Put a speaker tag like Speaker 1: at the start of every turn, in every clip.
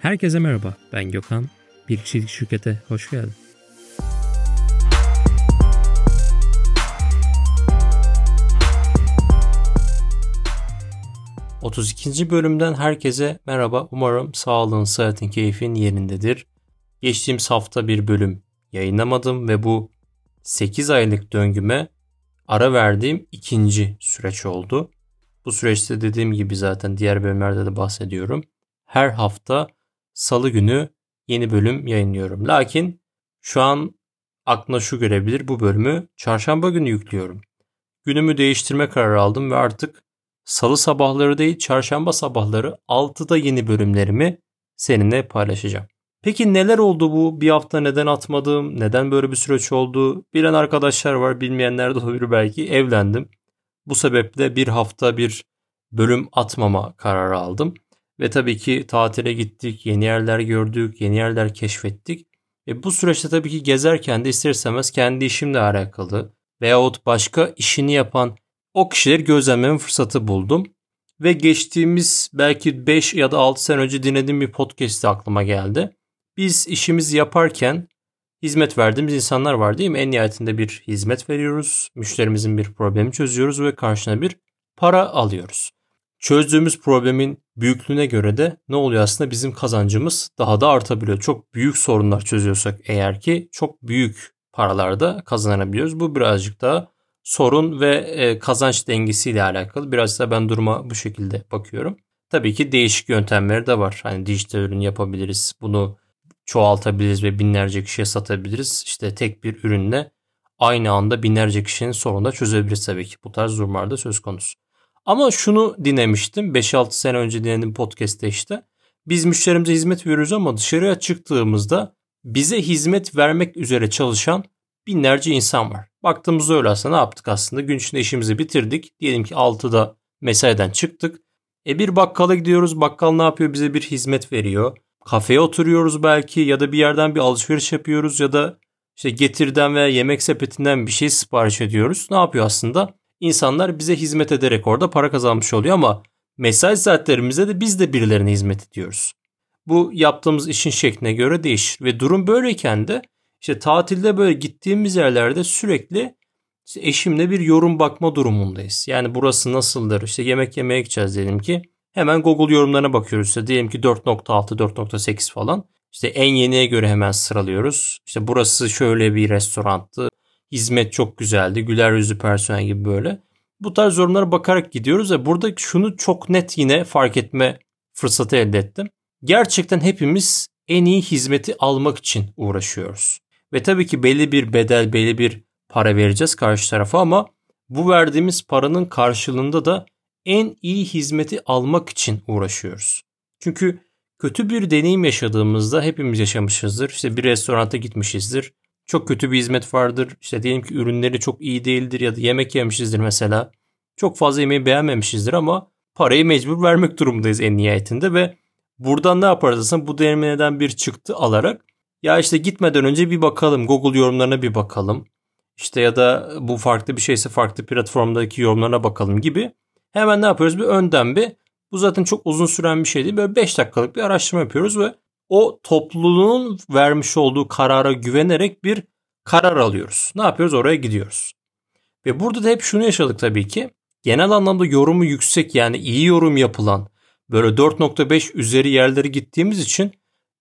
Speaker 1: Herkese merhaba, ben Gökhan. Bir kişilik şirkete hoş geldin. ...32. bölümden herkese merhaba. Umarım sağlığın, sıhhatin, keyfin yerindedir. Geçtiğimiz hafta bir bölüm yayınlamadım ve bu 8 aylık döngüme ara verdiğim ikinci süreç oldu. Bu süreçte dediğim gibi zaten diğer bölümlerde de bahsediyorum. Her hafta salı günü yeni bölüm yayınlıyorum. Lakin şu an aklına şu görebilir bu bölümü çarşamba günü yüklüyorum. Günümü değiştirme kararı aldım ve artık salı sabahları değil çarşamba sabahları 6'da yeni bölümlerimi seninle paylaşacağım. Peki neler oldu bu? Bir hafta neden atmadım? Neden böyle bir süreç oldu? Bilen arkadaşlar var, bilmeyenler de olabilir belki. Evlendim. Bu sebeple bir hafta bir bölüm atmama kararı aldım. Ve tabii ki tatile gittik, yeni yerler gördük, yeni yerler keşfettik. E bu süreçte tabii ki gezerken de ister istemez kendi işimle alakalı veyahut başka işini yapan o kişileri gözlemleme fırsatı buldum. Ve geçtiğimiz belki 5 ya da 6 sene önce dinlediğim bir podcast aklıma geldi. Biz işimizi yaparken hizmet verdiğimiz insanlar var değil mi? En nihayetinde bir hizmet veriyoruz. Müşterimizin bir problemi çözüyoruz ve karşına bir para alıyoruz. Çözdüğümüz problemin büyüklüğüne göre de ne oluyor aslında bizim kazancımız daha da artabiliyor. Çok büyük sorunlar çözüyorsak eğer ki çok büyük paralarda kazanabiliyoruz. Bu birazcık daha sorun ve e, kazanç dengesiyle alakalı. Biraz da ben duruma bu şekilde bakıyorum. Tabii ki değişik yöntemleri de var. Hani dijital ürün yapabiliriz. Bunu çoğaltabiliriz ve binlerce kişiye satabiliriz. İşte tek bir ürünle aynı anda binlerce kişinin sorunu da çözebiliriz tabii ki. Bu tarz durumlarda söz konusu. Ama şunu dinlemiştim. 5-6 sene önce dinlediğim podcast'te işte. Biz müşterimize hizmet veriyoruz ama dışarıya çıktığımızda bize hizmet vermek üzere çalışan binlerce insan var. Baktığımızda öyle aslında ne yaptık aslında? Gün içinde işimizi bitirdik. Diyelim ki 6'da mesaiden çıktık. E bir bakkala gidiyoruz. Bakkal ne yapıyor? Bize bir hizmet veriyor. Kafeye oturuyoruz belki ya da bir yerden bir alışveriş yapıyoruz ya da işte getirden veya yemek sepetinden bir şey sipariş ediyoruz. Ne yapıyor aslında? İnsanlar bize hizmet ederek orada para kazanmış oluyor ama mesai saatlerimizde de biz de birilerine hizmet ediyoruz. Bu yaptığımız işin şekline göre değişir ve durum böyleyken de işte tatilde böyle gittiğimiz yerlerde sürekli işte eşimle bir yorum bakma durumundayız. Yani burası nasıldır? İşte yemek yemeye gideceğiz diyelim ki. Hemen Google yorumlarına bakıyoruz. İşte diyelim ki 4.6, 4.8 falan. İşte en yeniye göre hemen sıralıyoruz. İşte burası şöyle bir restoranttı. Hizmet çok güzeldi. Güler yüzlü personel gibi böyle. Bu tarz yorumlara bakarak gidiyoruz ve burada şunu çok net yine fark etme fırsatı elde ettim. Gerçekten hepimiz en iyi hizmeti almak için uğraşıyoruz. Ve tabii ki belli bir bedel, belli bir para vereceğiz karşı tarafa ama bu verdiğimiz paranın karşılığında da en iyi hizmeti almak için uğraşıyoruz. Çünkü kötü bir deneyim yaşadığımızda hepimiz yaşamışızdır. İşte bir restoranta gitmişizdir. Çok kötü bir hizmet vardır. İşte diyelim ki ürünleri çok iyi değildir ya da yemek yemişizdir mesela. Çok fazla yemeği beğenmemişizdir ama parayı mecbur vermek durumundayız en nihayetinde ve buradan ne yaparız bu deneyimden bir çıktı alarak ya işte gitmeden önce bir bakalım Google yorumlarına bir bakalım. İşte ya da bu farklı bir şeyse farklı platformdaki yorumlarına bakalım gibi. Hemen ne yapıyoruz? Bir önden bir bu zaten çok uzun süren bir şey değil. Böyle 5 dakikalık bir araştırma yapıyoruz ve o topluluğun vermiş olduğu karara güvenerek bir karar alıyoruz. Ne yapıyoruz? Oraya gidiyoruz. Ve burada da hep şunu yaşadık tabii ki. Genel anlamda yorumu yüksek yani iyi yorum yapılan böyle 4.5 üzeri yerleri gittiğimiz için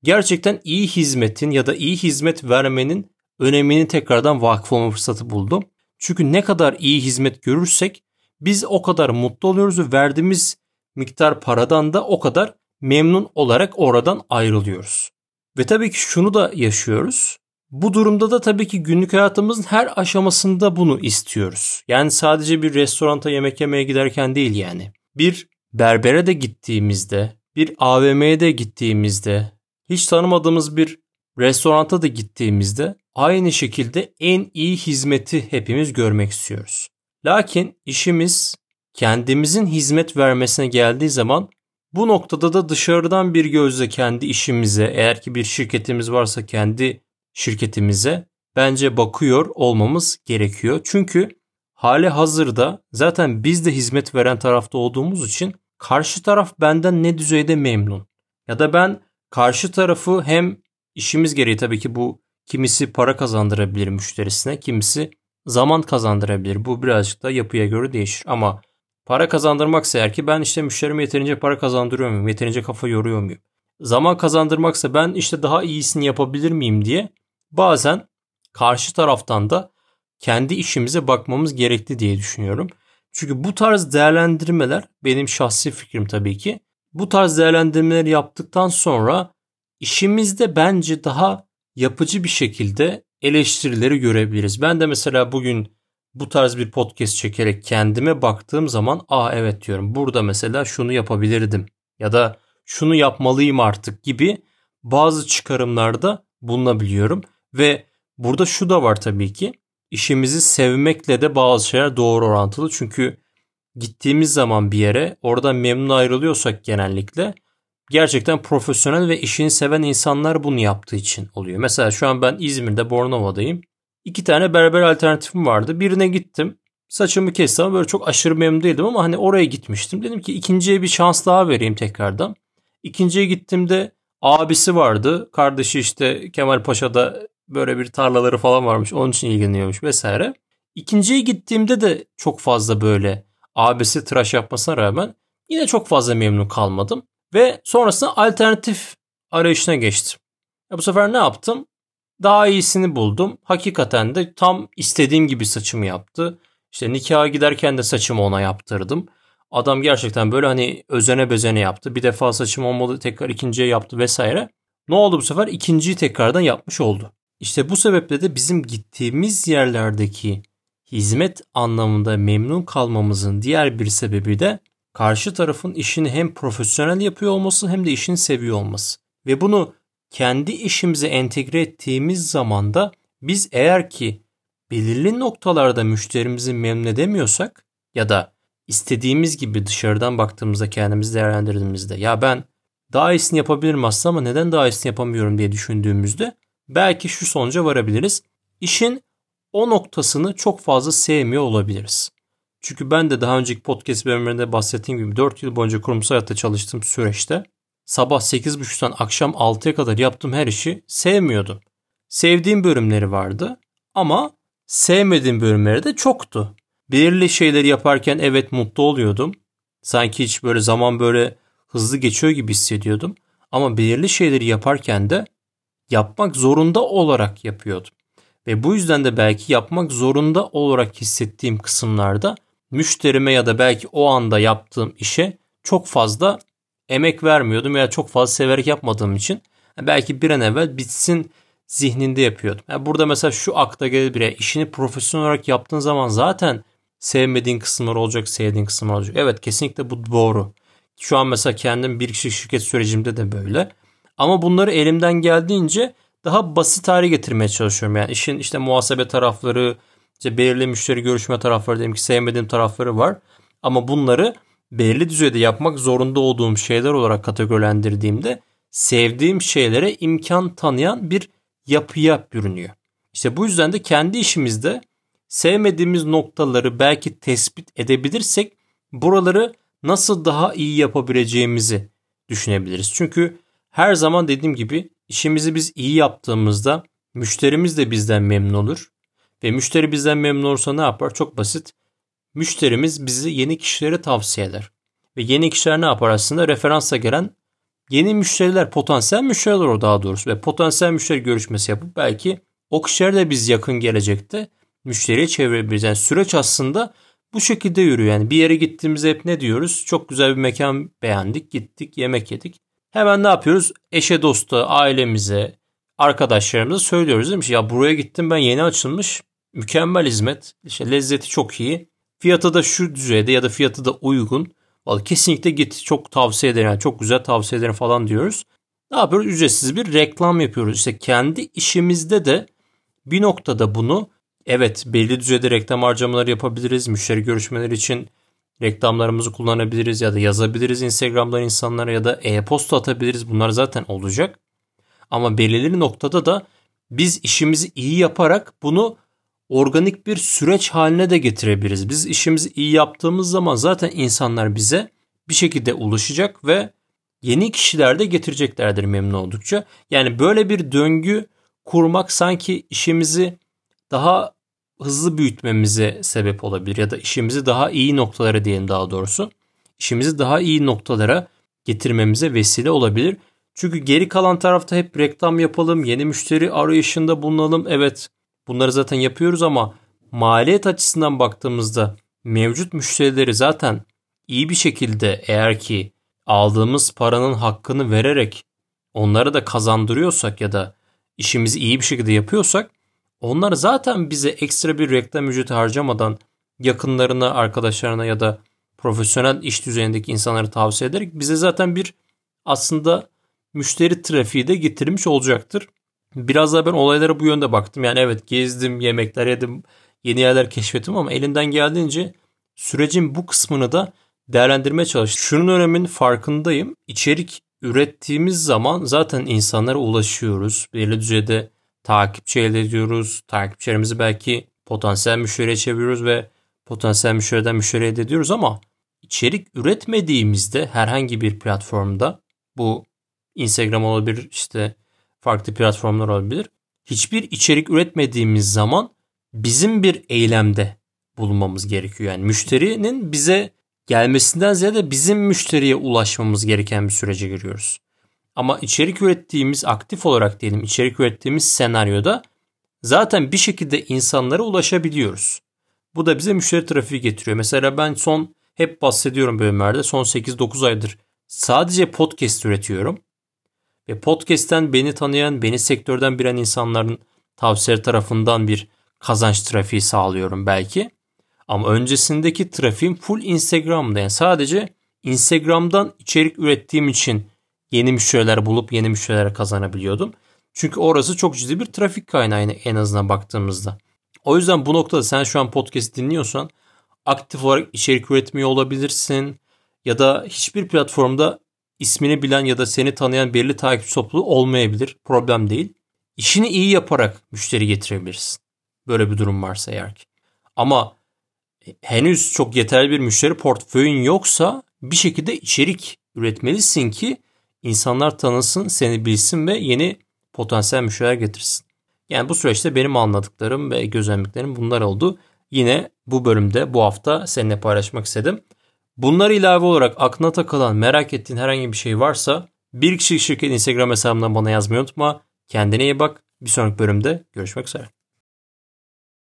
Speaker 1: gerçekten iyi hizmetin ya da iyi hizmet vermenin önemini tekrardan vakıf olma fırsatı buldum. Çünkü ne kadar iyi hizmet görürsek biz o kadar mutlu oluyoruz ve verdiğimiz miktar paradan da o kadar memnun olarak oradan ayrılıyoruz. Ve tabii ki şunu da yaşıyoruz. Bu durumda da tabii ki günlük hayatımızın her aşamasında bunu istiyoruz. Yani sadece bir restoranta yemek yemeye giderken değil yani. Bir berbere de gittiğimizde, bir AVM'ye de gittiğimizde, hiç tanımadığımız bir restoranta da gittiğimizde aynı şekilde en iyi hizmeti hepimiz görmek istiyoruz. Lakin işimiz kendimizin hizmet vermesine geldiği zaman bu noktada da dışarıdan bir gözle kendi işimize eğer ki bir şirketimiz varsa kendi şirketimize bence bakıyor olmamız gerekiyor. Çünkü hali hazırda zaten biz de hizmet veren tarafta olduğumuz için karşı taraf benden ne düzeyde memnun ya da ben karşı tarafı hem işimiz gereği tabii ki bu kimisi para kazandırabilir müşterisine, kimisi zaman kazandırabilir. Bu birazcık da yapıya göre değişir ama para kazandırmaksa eğer ki ben işte müşterime yeterince para kazandırıyor muyum? Yeterince kafa yoruyor muyum? Zaman kazandırmaksa ben işte daha iyisini yapabilir miyim diye bazen karşı taraftan da kendi işimize bakmamız gerekli diye düşünüyorum. Çünkü bu tarz değerlendirmeler benim şahsi fikrim tabii ki. Bu tarz değerlendirmeleri yaptıktan sonra işimizde bence daha yapıcı bir şekilde eleştirileri görebiliriz. Ben de mesela bugün bu tarz bir podcast çekerek kendime baktığım zaman aa evet diyorum burada mesela şunu yapabilirdim ya da şunu yapmalıyım artık gibi bazı çıkarımlarda bulunabiliyorum ve burada şu da var tabii ki işimizi sevmekle de bazı şeyler doğru orantılı. Çünkü gittiğimiz zaman bir yere oradan memnun ayrılıyorsak genellikle gerçekten profesyonel ve işini seven insanlar bunu yaptığı için oluyor. Mesela şu an ben İzmir'de Bornova'dayım. İki tane berber alternatifim vardı. Birine gittim. Saçımı kestim ama böyle çok aşırı memnun değildim ama hani oraya gitmiştim. Dedim ki ikinciye bir şans daha vereyim tekrardan. İkinciye gittiğimde abisi vardı. Kardeşi işte Kemal Paşa'da böyle bir tarlaları falan varmış. Onun için ilgileniyormuş vesaire. İkinciye gittiğimde de çok fazla böyle abisi tıraş yapmasına rağmen yine çok fazla memnun kalmadım. Ve sonrasında alternatif arayışına geçtim. Ya bu sefer ne yaptım? Daha iyisini buldum. Hakikaten de tam istediğim gibi saçımı yaptı. İşte nikaha giderken de saçımı ona yaptırdım. Adam gerçekten böyle hani özene bezene yaptı. Bir defa saçım olmadı tekrar ikinciye yaptı vesaire. Ne oldu bu sefer? İkinciyi tekrardan yapmış oldu. İşte bu sebeple de bizim gittiğimiz yerlerdeki hizmet anlamında memnun kalmamızın diğer bir sebebi de karşı tarafın işini hem profesyonel yapıyor olması hem de işini seviyor olması. Ve bunu kendi işimize entegre ettiğimiz zaman da biz eğer ki belirli noktalarda müşterimizi memnun edemiyorsak ya da istediğimiz gibi dışarıdan baktığımızda kendimizi değerlendirdiğimizde ya ben daha iyisini yapabilirim aslında ama neden daha iyisini yapamıyorum diye düşündüğümüzde belki şu sonuca varabiliriz. İşin o noktasını çok fazla sevmiyor olabiliriz. Çünkü ben de daha önceki podcast bölümlerinde bahsettiğim gibi 4 yıl boyunca kurumsal hayatta çalıştığım süreçte sabah 8.30'dan akşam 6'ya kadar yaptığım her işi sevmiyordum. Sevdiğim bölümleri vardı ama sevmediğim bölümleri de çoktu. Belirli şeyleri yaparken evet mutlu oluyordum. Sanki hiç böyle zaman böyle hızlı geçiyor gibi hissediyordum. Ama belirli şeyleri yaparken de yapmak zorunda olarak yapıyordum. Ve bu yüzden de belki yapmak zorunda olarak hissettiğim kısımlarda müşterime ya da belki o anda yaptığım işe çok fazla emek vermiyordum veya çok fazla severek yapmadığım için belki bir an evvel bitsin zihninde yapıyordum. Yani burada mesela şu akta gelebilir. işini profesyonel olarak yaptığın zaman zaten sevmediğin kısımlar olacak, sevdiğin kısımlar olacak. Evet kesinlikle bu doğru. Şu an mesela kendim bir kişi şirket sürecimde de böyle. Ama bunları elimden geldiğince daha basit hale getirmeye çalışıyorum. Yani işin işte muhasebe tarafları, işte belirli müşteri görüşme tarafları diyelim ki sevmediğim tarafları var. Ama bunları belirli düzeyde yapmak zorunda olduğum şeyler olarak kategorilendirdiğimde sevdiğim şeylere imkan tanıyan bir yapıya bürünüyor. İşte bu yüzden de kendi işimizde sevmediğimiz noktaları belki tespit edebilirsek buraları nasıl daha iyi yapabileceğimizi düşünebiliriz. Çünkü her zaman dediğim gibi işimizi biz iyi yaptığımızda müşterimiz de bizden memnun olur. Ve müşteri bizden memnun olursa ne yapar? Çok basit. Müşterimiz bizi yeni kişilere tavsiye eder. Ve yeni kişiler ne yapar aslında? Referansa gelen yeni müşteriler, potansiyel müşteriler o daha doğrusu. Ve potansiyel müşteri görüşmesi yapıp belki o kişiler de biz yakın gelecekte müşteriye çevirebiliriz. Yani süreç aslında bu şekilde yürüyor. Yani bir yere gittiğimizde hep ne diyoruz? Çok güzel bir mekan beğendik, gittik, yemek yedik. Hemen ne yapıyoruz? Eşe, dosta, ailemize, arkadaşlarımıza söylüyoruz değil mi? Ya buraya gittim ben yeni açılmış. Mükemmel hizmet. İşte lezzeti çok iyi. Fiyatı da şu düzeyde ya da fiyatı da uygun. Vallahi kesinlikle git. Çok tavsiye ederim. Yani çok güzel tavsiye ederim falan diyoruz. Ne yapıyoruz? Ücretsiz bir reklam yapıyoruz. İşte kendi işimizde de bir noktada bunu evet belli düzeyde reklam harcamaları yapabiliriz. Müşteri görüşmeleri için reklamlarımızı kullanabiliriz ya da yazabiliriz Instagram'dan insanlara ya da e-posta atabiliriz. Bunlar zaten olacak. Ama belirli noktada da biz işimizi iyi yaparak bunu organik bir süreç haline de getirebiliriz. Biz işimizi iyi yaptığımız zaman zaten insanlar bize bir şekilde ulaşacak ve yeni kişiler de getireceklerdir memnun oldukça. Yani böyle bir döngü kurmak sanki işimizi daha hızlı büyütmemize sebep olabilir ya da işimizi daha iyi noktalara diyelim daha doğrusu. İşimizi daha iyi noktalara getirmemize vesile olabilir. Çünkü geri kalan tarafta hep reklam yapalım, yeni müşteri arayışında bulunalım. Evet bunları zaten yapıyoruz ama maliyet açısından baktığımızda mevcut müşterileri zaten iyi bir şekilde eğer ki aldığımız paranın hakkını vererek onları da kazandırıyorsak ya da işimizi iyi bir şekilde yapıyorsak onlar zaten bize ekstra bir reklam ücreti harcamadan yakınlarına, arkadaşlarına ya da profesyonel iş düzeyindeki insanları tavsiye ederek bize zaten bir aslında müşteri trafiği de getirmiş olacaktır. Biraz daha ben olaylara bu yönde baktım. Yani evet gezdim, yemekler yedim, yeni yerler keşfettim ama elinden geldiğince sürecin bu kısmını da değerlendirmeye çalıştım. Şunun öneminin farkındayım. İçerik ürettiğimiz zaman zaten insanlara ulaşıyoruz. Belirli düzeyde takipçi elde ediyoruz. Takipçilerimizi belki potansiyel müşteriye çeviriyoruz ve potansiyel müşteriden müşteri elde ediyoruz ama içerik üretmediğimizde herhangi bir platformda bu Instagram olabilir işte farklı platformlar olabilir. Hiçbir içerik üretmediğimiz zaman bizim bir eylemde bulunmamız gerekiyor. Yani müşterinin bize gelmesinden ziyade bizim müşteriye ulaşmamız gereken bir sürece giriyoruz. Ama içerik ürettiğimiz aktif olarak diyelim içerik ürettiğimiz senaryoda zaten bir şekilde insanlara ulaşabiliyoruz. Bu da bize müşteri trafiği getiriyor. Mesela ben son hep bahsediyorum bölümlerde son 8-9 aydır sadece podcast üretiyorum. Ve podcast'ten beni tanıyan, beni sektörden bilen insanların tavsiyeleri tarafından bir kazanç trafiği sağlıyorum belki. Ama öncesindeki trafiğim full Instagram'da. Yani sadece Instagram'dan içerik ürettiğim için yeni müşteriler bulup yeni müşteriler kazanabiliyordum. Çünkü orası çok ciddi bir trafik kaynağı en azından baktığımızda. O yüzden bu noktada sen şu an podcast dinliyorsan aktif olarak içerik üretmiyor olabilirsin. Ya da hiçbir platformda ismini bilen ya da seni tanıyan belli takipçi topluluğu olmayabilir. Problem değil. İşini iyi yaparak müşteri getirebilirsin. Böyle bir durum varsa eğer ki. Ama henüz çok yeterli bir müşteri portföyün yoksa bir şekilde içerik üretmelisin ki insanlar tanısın, seni bilsin ve yeni potansiyel müşteriler getirsin. Yani bu süreçte benim anladıklarım ve gözlemliklerim bunlar oldu. Yine bu bölümde bu hafta seninle paylaşmak istedim. Bunlar ilave olarak aklına takılan, merak ettiğin herhangi bir şey varsa bir kişi şirket Instagram hesabından bana yazmayı unutma. Kendine iyi bak. Bir sonraki bölümde görüşmek üzere.